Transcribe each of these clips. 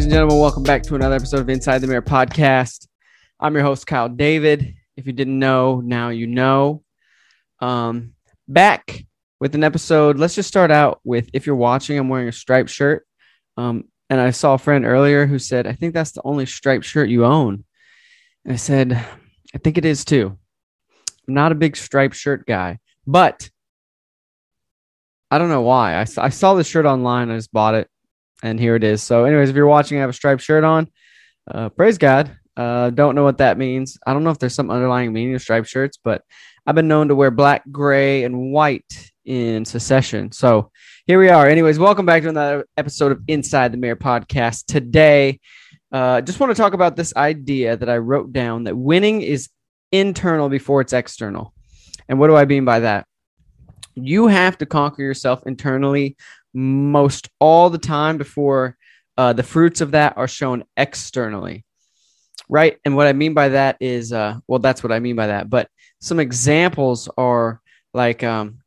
Ladies and gentlemen, welcome back to another episode of Inside the Mirror podcast. I'm your host, Kyle David. If you didn't know, now you know. Um, back with an episode. Let's just start out with if you're watching, I'm wearing a striped shirt. Um, and I saw a friend earlier who said, I think that's the only striped shirt you own. And I said, I think it is too. I'm not a big striped shirt guy, but I don't know why. I, I saw the shirt online. I just bought it and here it is. So, anyways, if you're watching, I have a striped shirt on. Uh, praise God. Uh, don't know what that means. I don't know if there's some underlying meaning of striped shirts, but I've been known to wear black, gray, and white in succession. So here we are. Anyways, welcome back to another episode of Inside the Mirror podcast. Today, uh, just want to talk about this idea that I wrote down that winning is internal before it's external. And what do I mean by that? You have to conquer yourself internally most all the time before uh, the fruits of that are shown externally right? And what i mean by that is uh, well that's what i mean by that but some examples are like um,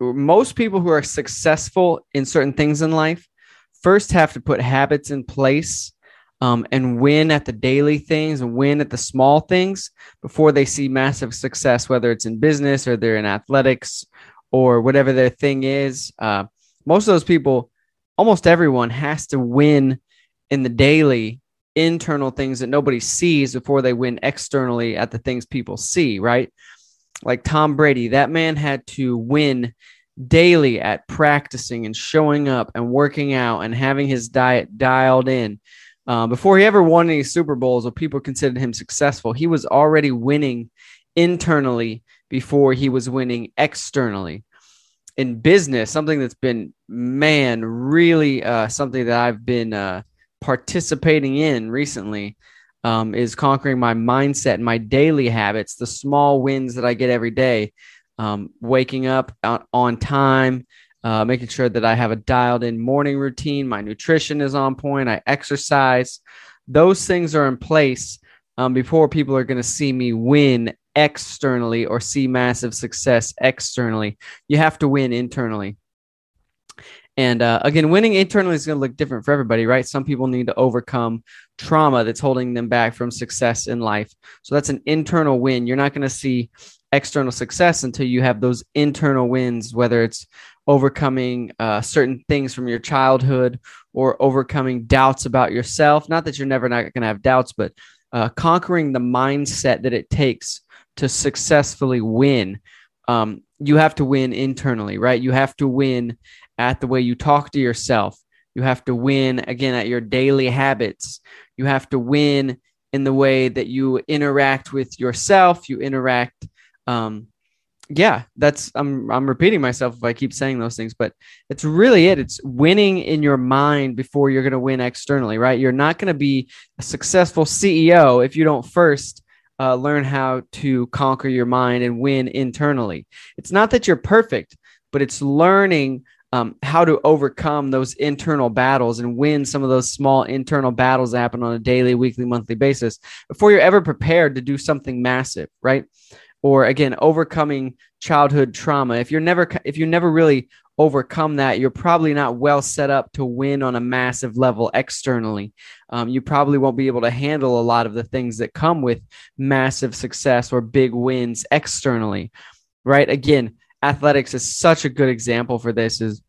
most people who are successful in certain things in life first have to put habits in place um, and win at the daily things and win at the small things before they see massive success whether it's in business or they're in athletics or whatever their thing is uh, most of those people, almost everyone has to win in the daily internal things that nobody sees before they win externally at the things people see, right? Like Tom Brady, that man had to win daily at practicing and showing up and working out and having his diet dialed in. Uh, before he ever won any Super Bowls or people considered him successful, he was already winning internally before he was winning externally in business, something that's been, man, really uh, something that I've been uh, participating in recently um, is conquering my mindset and my daily habits, the small wins that I get every day. Um, waking up on time, uh, making sure that I have a dialed in morning routine, my nutrition is on point, I exercise. Those things are in place um, before people are going to see me win externally or see massive success externally. You have to win internally. And uh, again, winning internally is going to look different for everybody, right? Some people need to overcome trauma that's holding them back from success in life. So that's an internal win. You're not going to see external success until you have those internal wins, whether it's overcoming uh, certain things from your childhood or overcoming doubts about yourself. Not that you're never not going to have doubts, but uh, conquering the mindset that it takes to successfully win, um, you have to win internally, right? You have to win at the way you talk to yourself. You have to win again at your daily habits. You have to win in the way that you interact with yourself. You interact. Um, yeah, that's I'm I'm repeating myself if I keep saying those things, but it's really it. It's winning in your mind before you're going to win externally, right? You're not going to be a successful CEO if you don't first uh, learn how to conquer your mind and win internally. It's not that you're perfect, but it's learning um, how to overcome those internal battles and win some of those small internal battles that happen on a daily, weekly, monthly basis before you're ever prepared to do something massive, right? Or again, overcoming childhood trauma. If you're never, if you never really overcome that, you're probably not well set up to win on a massive level externally. Um, you probably won't be able to handle a lot of the things that come with massive success or big wins externally, right? Again, athletics is such a good example for this. Is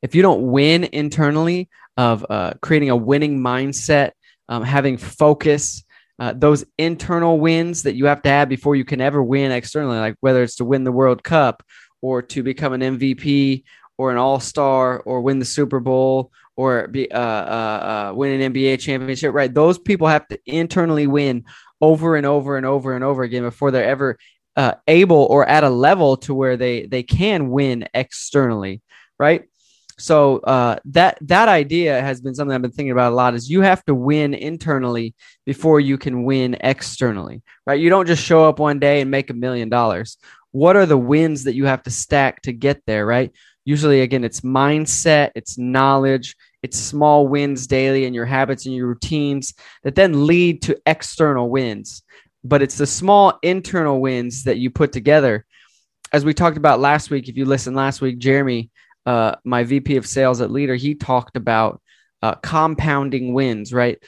if you don't win internally of uh, creating a winning mindset, um, having focus. Uh, those internal wins that you have to have before you can ever win externally, like whether it's to win the World Cup or to become an MVP or an All Star or win the Super Bowl or be uh, uh, uh, win an NBA championship, right? Those people have to internally win over and over and over and over again before they're ever uh, able or at a level to where they they can win externally, right? So uh, that that idea has been something I've been thinking about a lot. Is you have to win internally before you can win externally, right? You don't just show up one day and make a million dollars what are the wins that you have to stack to get there, right? Usually, again, it's mindset, it's knowledge, it's small wins daily in your habits and your routines that then lead to external wins. But it's the small internal wins that you put together. As we talked about last week, if you listened last week, Jeremy, uh, my VP of sales at Leader, he talked about uh, compounding wins, right?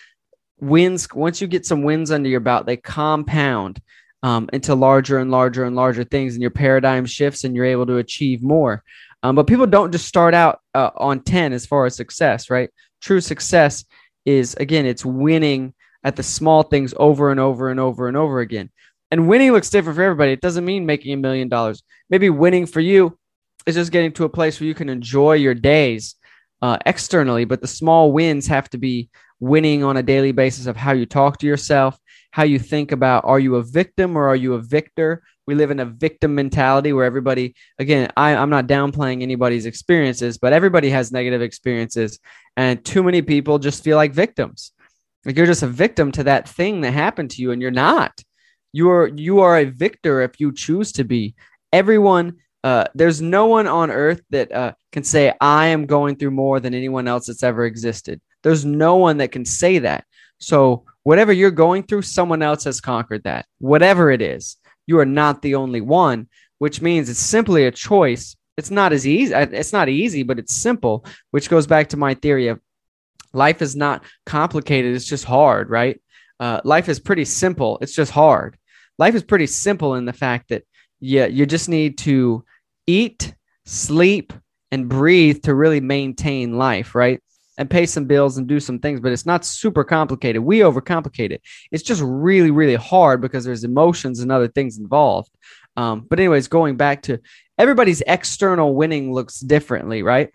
Wins, once you get some wins under your belt, they compound um, into larger and larger and larger things, and your paradigm shifts and you're able to achieve more. Um, but people don't just start out uh, on 10 as far as success, right? True success is, again, it's winning at the small things over and over and over and over again. And winning looks different for everybody. It doesn't mean making a million dollars. Maybe winning for you is just getting to a place where you can enjoy your days uh, externally, but the small wins have to be winning on a daily basis of how you talk to yourself, how you think about are you a victim or are you a victor? We live in a victim mentality where everybody, again, I, I'm not downplaying anybody's experiences, but everybody has negative experiences. And too many people just feel like victims. Like you're just a victim to that thing that happened to you, and you're not. You are you are a victor if you choose to be. Everyone uh, there's no one on earth that uh, can say, I am going through more than anyone else that's ever existed. There's no one that can say that. So, whatever you're going through, someone else has conquered that. Whatever it is, you are not the only one, which means it's simply a choice. It's not as easy. Uh, it's not easy, but it's simple, which goes back to my theory of life is not complicated. It's just hard, right? Uh, life is pretty simple. It's just hard. Life is pretty simple in the fact that yeah, you just need to eat, sleep, and breathe to really maintain life, right? And pay some bills and do some things, but it's not super complicated. We overcomplicate it. It's just really, really hard because there's emotions and other things involved. Um, but, anyways, going back to everybody's external winning looks differently, right?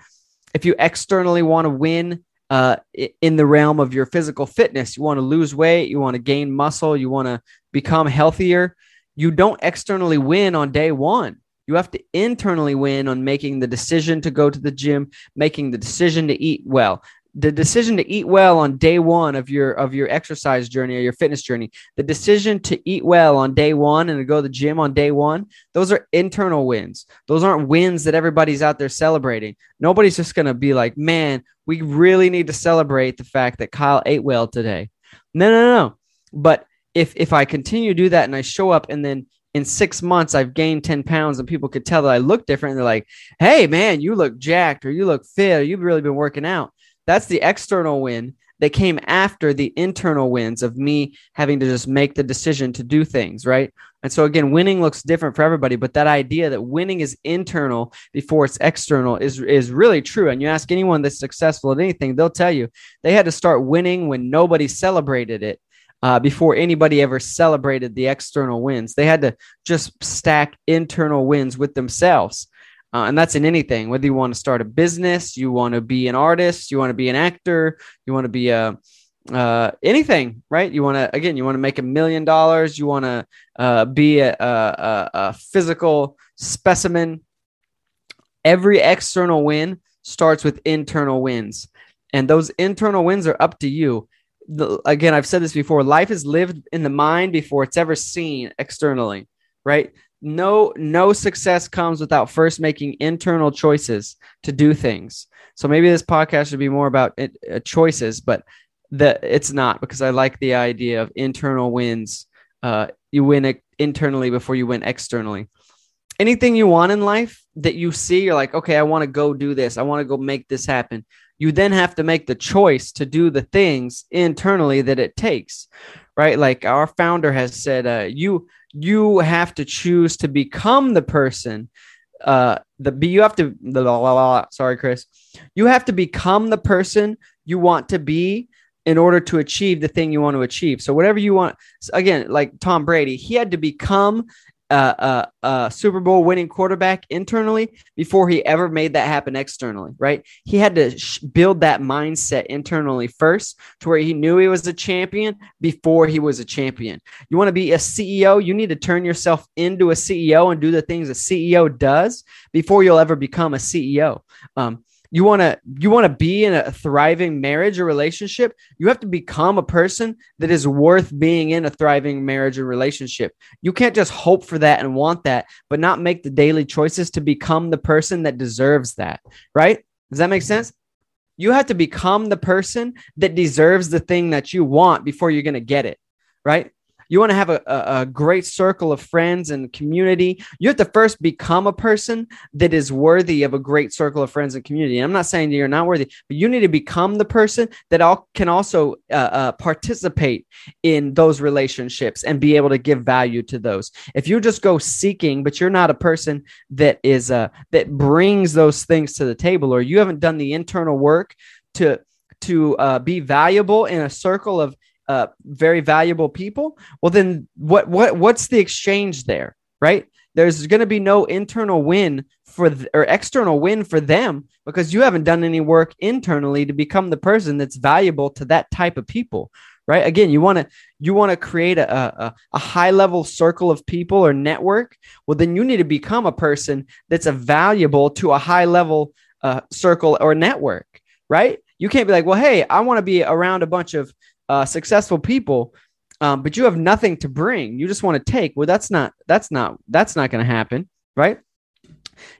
If you externally want to win uh, in the realm of your physical fitness, you want to lose weight, you want to gain muscle, you want to become healthier, you don't externally win on day one. You have to internally win on making the decision to go to the gym, making the decision to eat well. The decision to eat well on day one of your of your exercise journey or your fitness journey, the decision to eat well on day one and to go to the gym on day one, those are internal wins. Those aren't wins that everybody's out there celebrating. Nobody's just gonna be like, man, we really need to celebrate the fact that Kyle ate well today. No, no, no. But if if I continue to do that and I show up and then in six months I've gained 10 pounds and people could tell that I look different. They're like, hey, man, you look jacked or you look fit or you've really been working out. That's the external win that came after the internal wins of me having to just make the decision to do things, right? And so again, winning looks different for everybody, but that idea that winning is internal before it's external is is really true. And you ask anyone that's successful at anything, they'll tell you they had to start winning when nobody celebrated it uh, before anybody ever celebrated the external wins. They had to just stack internal wins with themselves. Uh, and that's in anything, whether you want to start a business, you want to be an artist, you want to be an actor, you want to be a uh, anything, right? You want to again, you want to make a million dollars, you want to uh, be a, a, a physical specimen. Every external win starts with internal wins, and those internal wins are up to you again, I've said this before life is lived in the mind before it's ever seen externally, right? No, no success comes without first making internal choices to do things. So maybe this podcast should be more about it, uh, choices, but that it's not because I like the idea of internal wins. Uh, you win internally before you win externally. Anything you want in life that you see, you're like, okay, I want to go do this. I want to go make this happen you then have to make the choice to do the things internally that it takes right? Like our founder has said uh, you you have to choose to become the person uh the you have to sorry chris. You have to become the person you want to be in order to achieve the thing you want to achieve. So whatever you want again like tom brady he had to become a, a, Super Bowl winning quarterback internally before he ever made that happen externally, right? He had to sh- build that mindset internally first to where he knew he was a champion before he was a champion. You want to be a CEO, you need to turn yourself into a CEO and do the things a CEO does before you'll ever become a CEO. Um, you want to you want to be in a thriving marriage or relationship you have to become a person that is worth being in a thriving marriage or relationship. You can't just hope for that and want that but not make the daily choices to become the person that deserves that right? Does that make mm-hmm. sense? You have to become the person that deserves the thing that you want before you're going to get it right you want to have a, a, a, great circle of friends and community, you have to first become a person that is worthy of a great circle of friends and community. And I'm not saying you're not worthy, but you need to become the person that all can also uh, uh, participate in those relationships and be able to give value to those. If you just go seeking, but you're not a person that is uh, that brings those things to the table, or you haven't done the internal work to to uh, be valuable in a circle of uh, very valuable people, well, then what what what's the exchange there, right? There's going to be no internal win for th- or external win for them because you haven't done any work internally to become the person that's valuable to that type of people, right? Again, you want to you want to create a, a a high level circle of people or network. Well, then you need to become a person that's a valuable to a high level uh, circle or network, right? You can't be like, well, hey, I want to be around a bunch of uh, successful people, um, but you have nothing to bring. You just want to take. Well, that's not that's not that's not going to happen, right?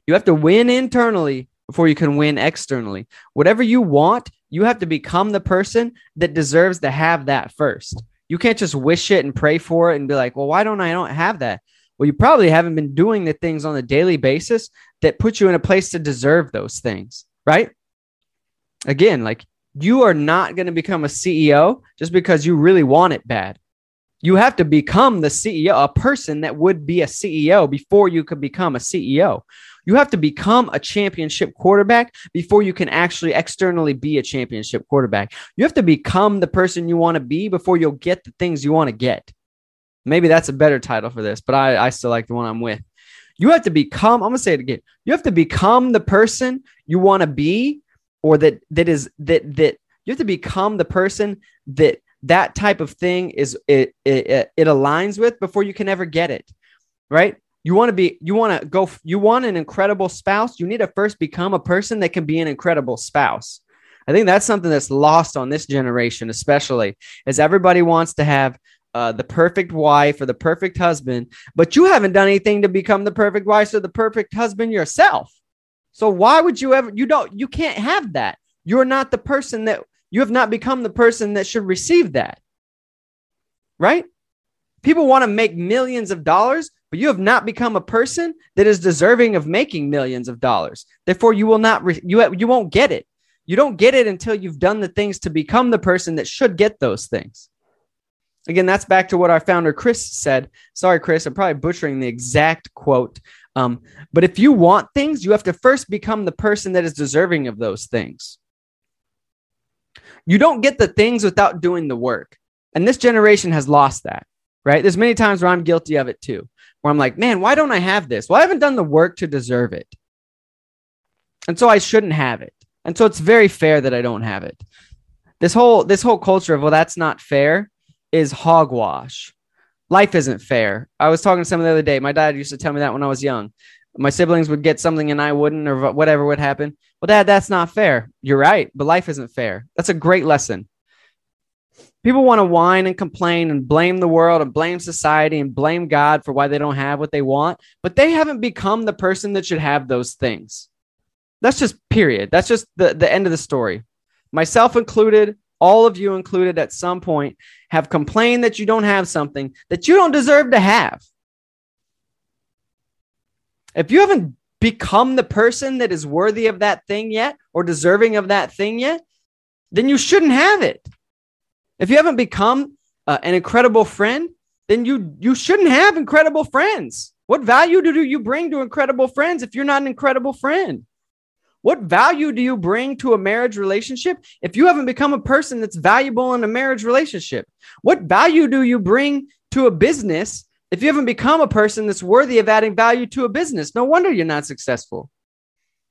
You have to win internally before you can win externally. Whatever you want, you have to become the person that deserves to have that first. You can't just wish it and pray for it and be like, well, why don't I don't have that? Well, you probably haven't been doing the things on a daily basis that put you in a place to deserve those things, right? Again, like you are not going to become a CEO just because you really want it bad. You have to become the CEO, a person that would be a CEO before you could become a CEO. You have to become a championship quarterback before you can actually externally be a championship quarterback. You have to become the person you want to be before you'll get the things you want to get. Maybe that's a better title for this, but I, I still like the one I'm with. You have to become, I'm going to say it again. You have to become the person you want to be or that that is that that you have to become the person that that type of thing is it it, it aligns with before you can ever get it right? You want to be you want to go you want an incredible spouse you need to first become a person that can be an incredible spouse. I think that's something that's lost on this generation especially as everybody wants to have uh, the perfect wife or the perfect husband but you haven't done anything to become the perfect wife or the perfect husband yourself so why would you ever you don't you can't have that. You're not the person that you have not become the person that should receive that. Right? People want to make millions of dollars, but you have not become a person that is deserving of making millions of dollars. Therefore, you will not re- you you won't get it. You don't get it until you've done the things to become the person that should get those things. Again, that's back to what our founder Chris said. Sorry, Chris, I'm probably butchering the exact quote, um, but if you want things, you have to first become the person that is deserving of those things. You don't get the things without doing the work. And this generation has lost that, right? There's many times where I'm guilty of it too, where I'm like, man, why don't I have this? Well, I haven't done the work to deserve it. And so I shouldn't have it. And so it's very fair that I don't have it. This whole this whole culture of well that's not fair is hogwash life isn't fair. I was talking to someone the other day. My dad used to tell me that when I was young. My siblings would get something and I wouldn't, or whatever would happen. Well, dad, that's not fair. You're right, but life isn't fair. That's a great lesson. People want to whine and complain and blame the world and blame society and blame God for why they don't have what they want, but they haven't become the person that should have those things. That's just period. That's just the, the end of the story. Myself included, all of you included at some point, have complained that you don't have something that you don't deserve to have. If you haven't become the person that is worthy of that thing yet or deserving of that thing yet, then you shouldn't have it. If you haven't become uh, an incredible friend, then you you shouldn't have incredible friends. What value do you bring to incredible friends if you're not an incredible friend? What value do you bring to a marriage relationship if you haven't become a person that's valuable in a marriage relationship? What value do you bring to a business if you haven't become a person that's worthy of adding value to a business? No wonder you're not successful.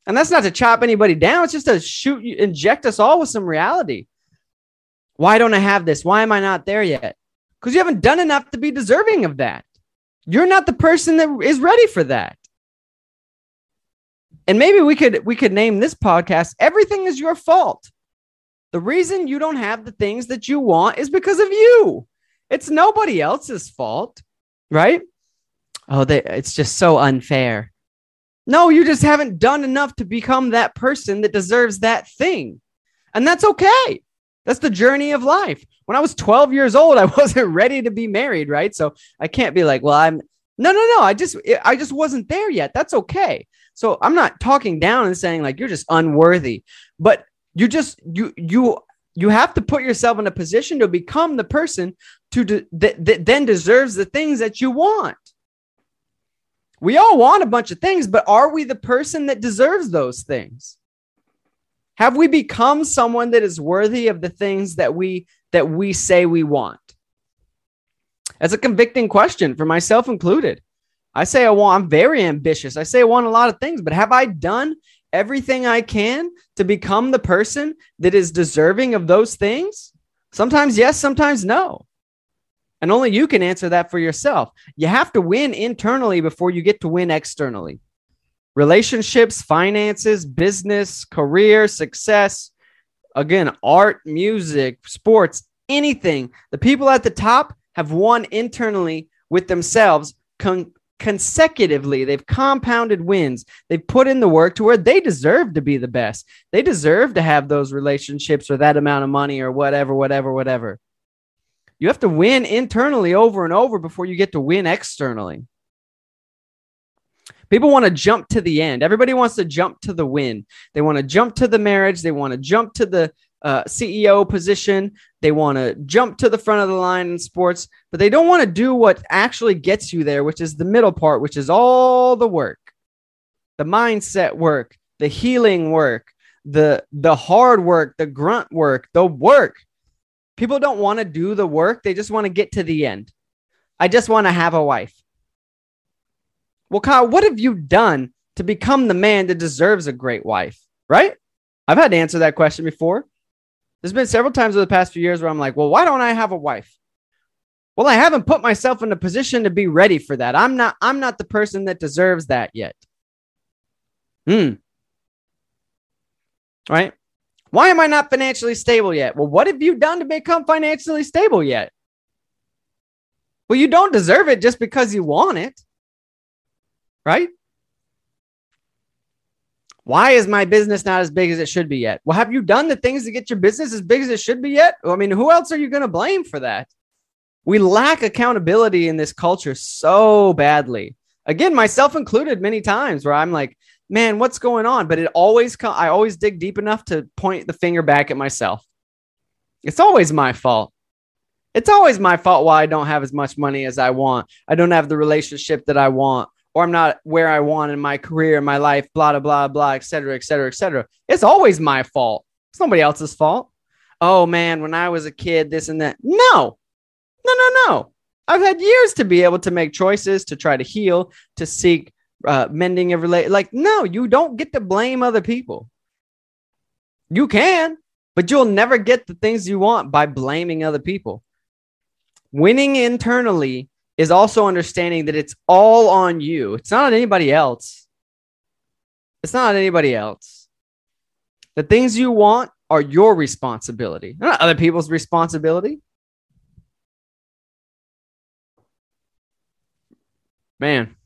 And that's not to chop anybody down, it's just to shoot, inject us all with some reality. Why don't I have this? Why am I not there yet? Because you haven't done enough to be deserving of that. You're not the person that is ready for that. And maybe we could we could name this podcast everything is your fault. The reason you don't have the things that you want is because of you. It's nobody else's fault, right? Oh, they, it's just so unfair. No, you just haven't done enough to become that person that deserves that thing. And that's okay. That's the journey of life. when I was 12 years old, I wasn't ready to be married, right? So I can't be like, well, I'm no, no, no. I just I just wasn't there yet. That's okay. So I'm not talking down and saying like you're just unworthy, but you just you you you have to put yourself in a position to become the person to de- that, that then deserves the things that you want. We all want a bunch of things, but are we the person that deserves those things? Have we become someone that is worthy of the things that we that we say we want? That's a convicting question for myself included. I say I want, I'm very ambitious. I say I want a lot of things, but have I done everything I can to become the person that is deserving of those things? Sometimes yes, sometimes no. And only you can answer that for yourself. You have to win internally before you get to win externally. Relationships, finances, business, career, success, again, art, music, sports, anything. The people at the top have won internally with themselves consecutively. They've compounded wins. They've put in the work to where they deserve to be the best. They deserve to have those relationships or that amount of money or whatever, whatever, whatever. You have to win internally over and over before you get to win externally. People want to jump to the end. Everybody wants to jump to the win. They want to jump to the marriage. They want to jump to the uh, CEO position. They want to jump to the front of the line in sports, but they don't want to do what actually gets you there, which is the middle part, which is all the work, the mindset work, the healing work, the the hard work, the grunt work, the work. People don't want to do the work. They just want to get to the end. I just want to have a wife. Well, Kyle, what have you done to become the man that deserves a great wife? Right? I've had to answer that question before. There's been several times over the past few years where I'm like, well, why don't I have a wife? Well, I haven't put myself in a position to be ready for that. I'm not I'm not the person that deserves that yet. Hmm. Right? Why am I not financially stable yet? Well, what have you done to become financially stable yet? Well, you don't deserve it just because you want it. Right? Why is my business not as big as it should be yet? Well, have you done the things to get your business as big as it should be yet? I mean, who else are you going to blame for that? We lack accountability in this culture so badly. Again, myself included, many times where I'm like, man, what's going on? But it always, co- I always dig deep enough to point the finger back at myself. It's always my fault. It's always my fault why I don't have as much money as I want. I don't have the relationship that I want or I'm not where I want in my career, in my life, blah, blah, blah, blah, et cetera, et cetera, et cetera. It's always my fault. It's nobody else's fault. Oh man, when I was a kid, this and that. No, no, no, no. I've had years to be able to make choices, to try to heal, to seek uh, mending of relate. Like, no, you don't get to blame other people. You can, but you'll never get the things you want by blaming other people. Winning internally is also understanding that it's all on you. It's not on anybody else. It's not on anybody else. The things you want are your responsibility, They're not other people's responsibility. Man,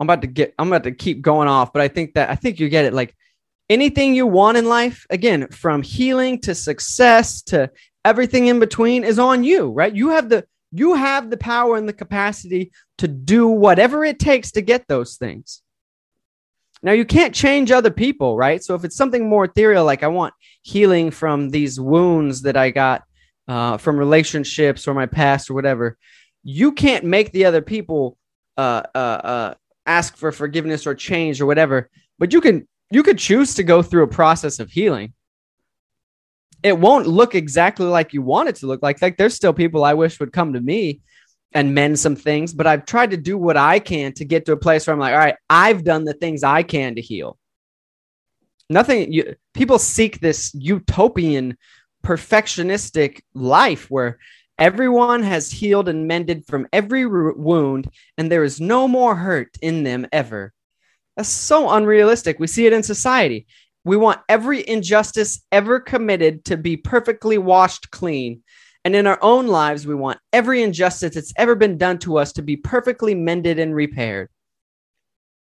I'm about to get, I'm about to keep going off, but I think that, I think you get it. Like anything you want in life, again, from healing to success to everything in between is on you, right? You have the, you have the power and the capacity to do whatever it takes to get those things. Now, you can't change other people, right? So, if it's something more ethereal, like I want healing from these wounds that I got uh, from relationships or my past or whatever, you can't make the other people uh, uh, uh ask for forgiveness or change or whatever. But you can you could choose to go through a process of healing it won't look exactly like you want it to look like. Like there's still people I wish would come to me and mend some things, but I've tried to do what I can to get to a place where I'm like, all right, I've done the things I can to heal. Nothing you people seek this utopian perfectionistic life where everyone has healed and mended from every wound and there is no more hurt in them ever. That's so unrealistic. We see it in society. We want every injustice ever committed to be perfectly washed clean. And in our own lives, we want every injustice that's ever been done to us to be perfectly mended and repaired.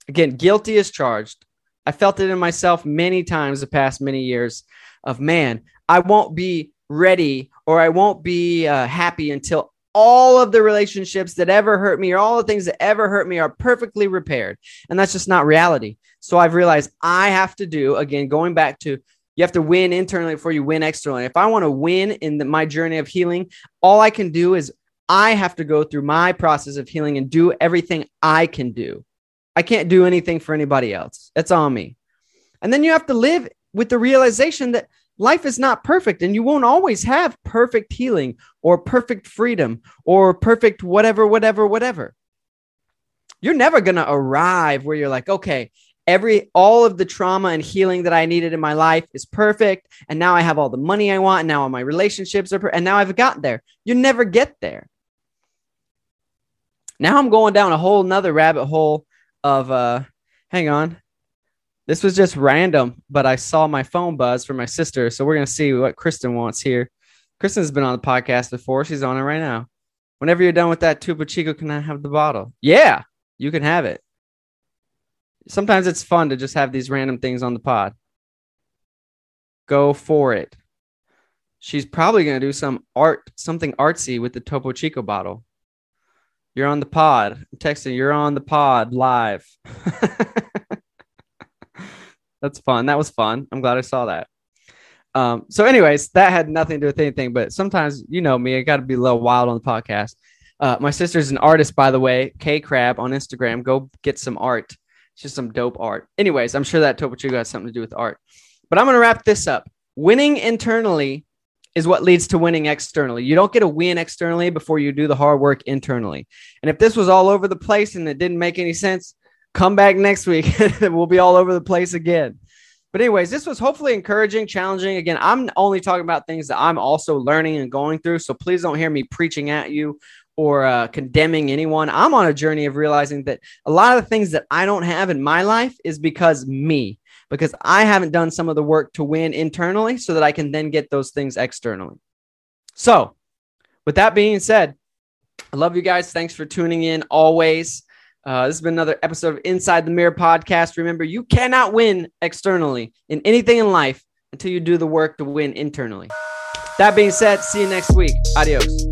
Again, guilty as charged. I felt it in myself many times the past many years of man, I won't be ready or I won't be uh, happy until all of the relationships that ever hurt me or all the things that ever hurt me are perfectly repaired. And that's just not reality. So I've realized I have to do, again, going back to you have to win internally before you win externally. If I want to win in the, my journey of healing, all I can do is I have to go through my process of healing and do everything I can do. I can't do anything for anybody else. It's on me. And then you have to live with the realization that life is not perfect and you won't always have perfect healing or perfect freedom or perfect whatever, whatever, whatever. You're never going to arrive where you're like, okay, every all of the trauma and healing that I needed in my life is perfect and now I have all the money I want and now all my relationships are per- and now I've got there. You never get there. Now I'm going down a whole nother rabbit hole of uh hang on. This was just random, but I saw my phone buzz for my sister. So we're gonna see what Kristen wants here. Kristen's been on the podcast before. She's on it right now. Whenever you're done with that Topo Chico, can I have the bottle? Yeah, you can have it. Sometimes it's fun to just have these random things on the pod. Go for it. She's probably gonna do some art, something artsy with the Topo Chico bottle. You're on the pod. I'm texting. You're on the pod live. That's fun. That was fun. I'm glad I saw that. Um, so, anyways, that had nothing to do with anything, but sometimes you know me, I got to be a little wild on the podcast. Uh, my sister's an artist, by the way, K Crab on Instagram. Go get some art. It's just some dope art. Anyways, I'm sure that Topo Chico has something to do with art. But I'm going to wrap this up. Winning internally is what leads to winning externally. You don't get a win externally before you do the hard work internally. And if this was all over the place and it didn't make any sense, come back next week. we'll be all over the place again. But, anyways, this was hopefully encouraging, challenging. Again, I'm only talking about things that I'm also learning and going through. So please don't hear me preaching at you or uh, condemning anyone. I'm on a journey of realizing that a lot of the things that I don't have in my life is because me because I haven't done some of the work to win internally so that I can then get those things externally. So, with that being said, I love you guys. Thanks for tuning in always. Uh, this has been another episode of Inside the Mirror podcast. Remember, you cannot win externally in anything in life until you do the work to win internally. That being said, see you next week. Adios.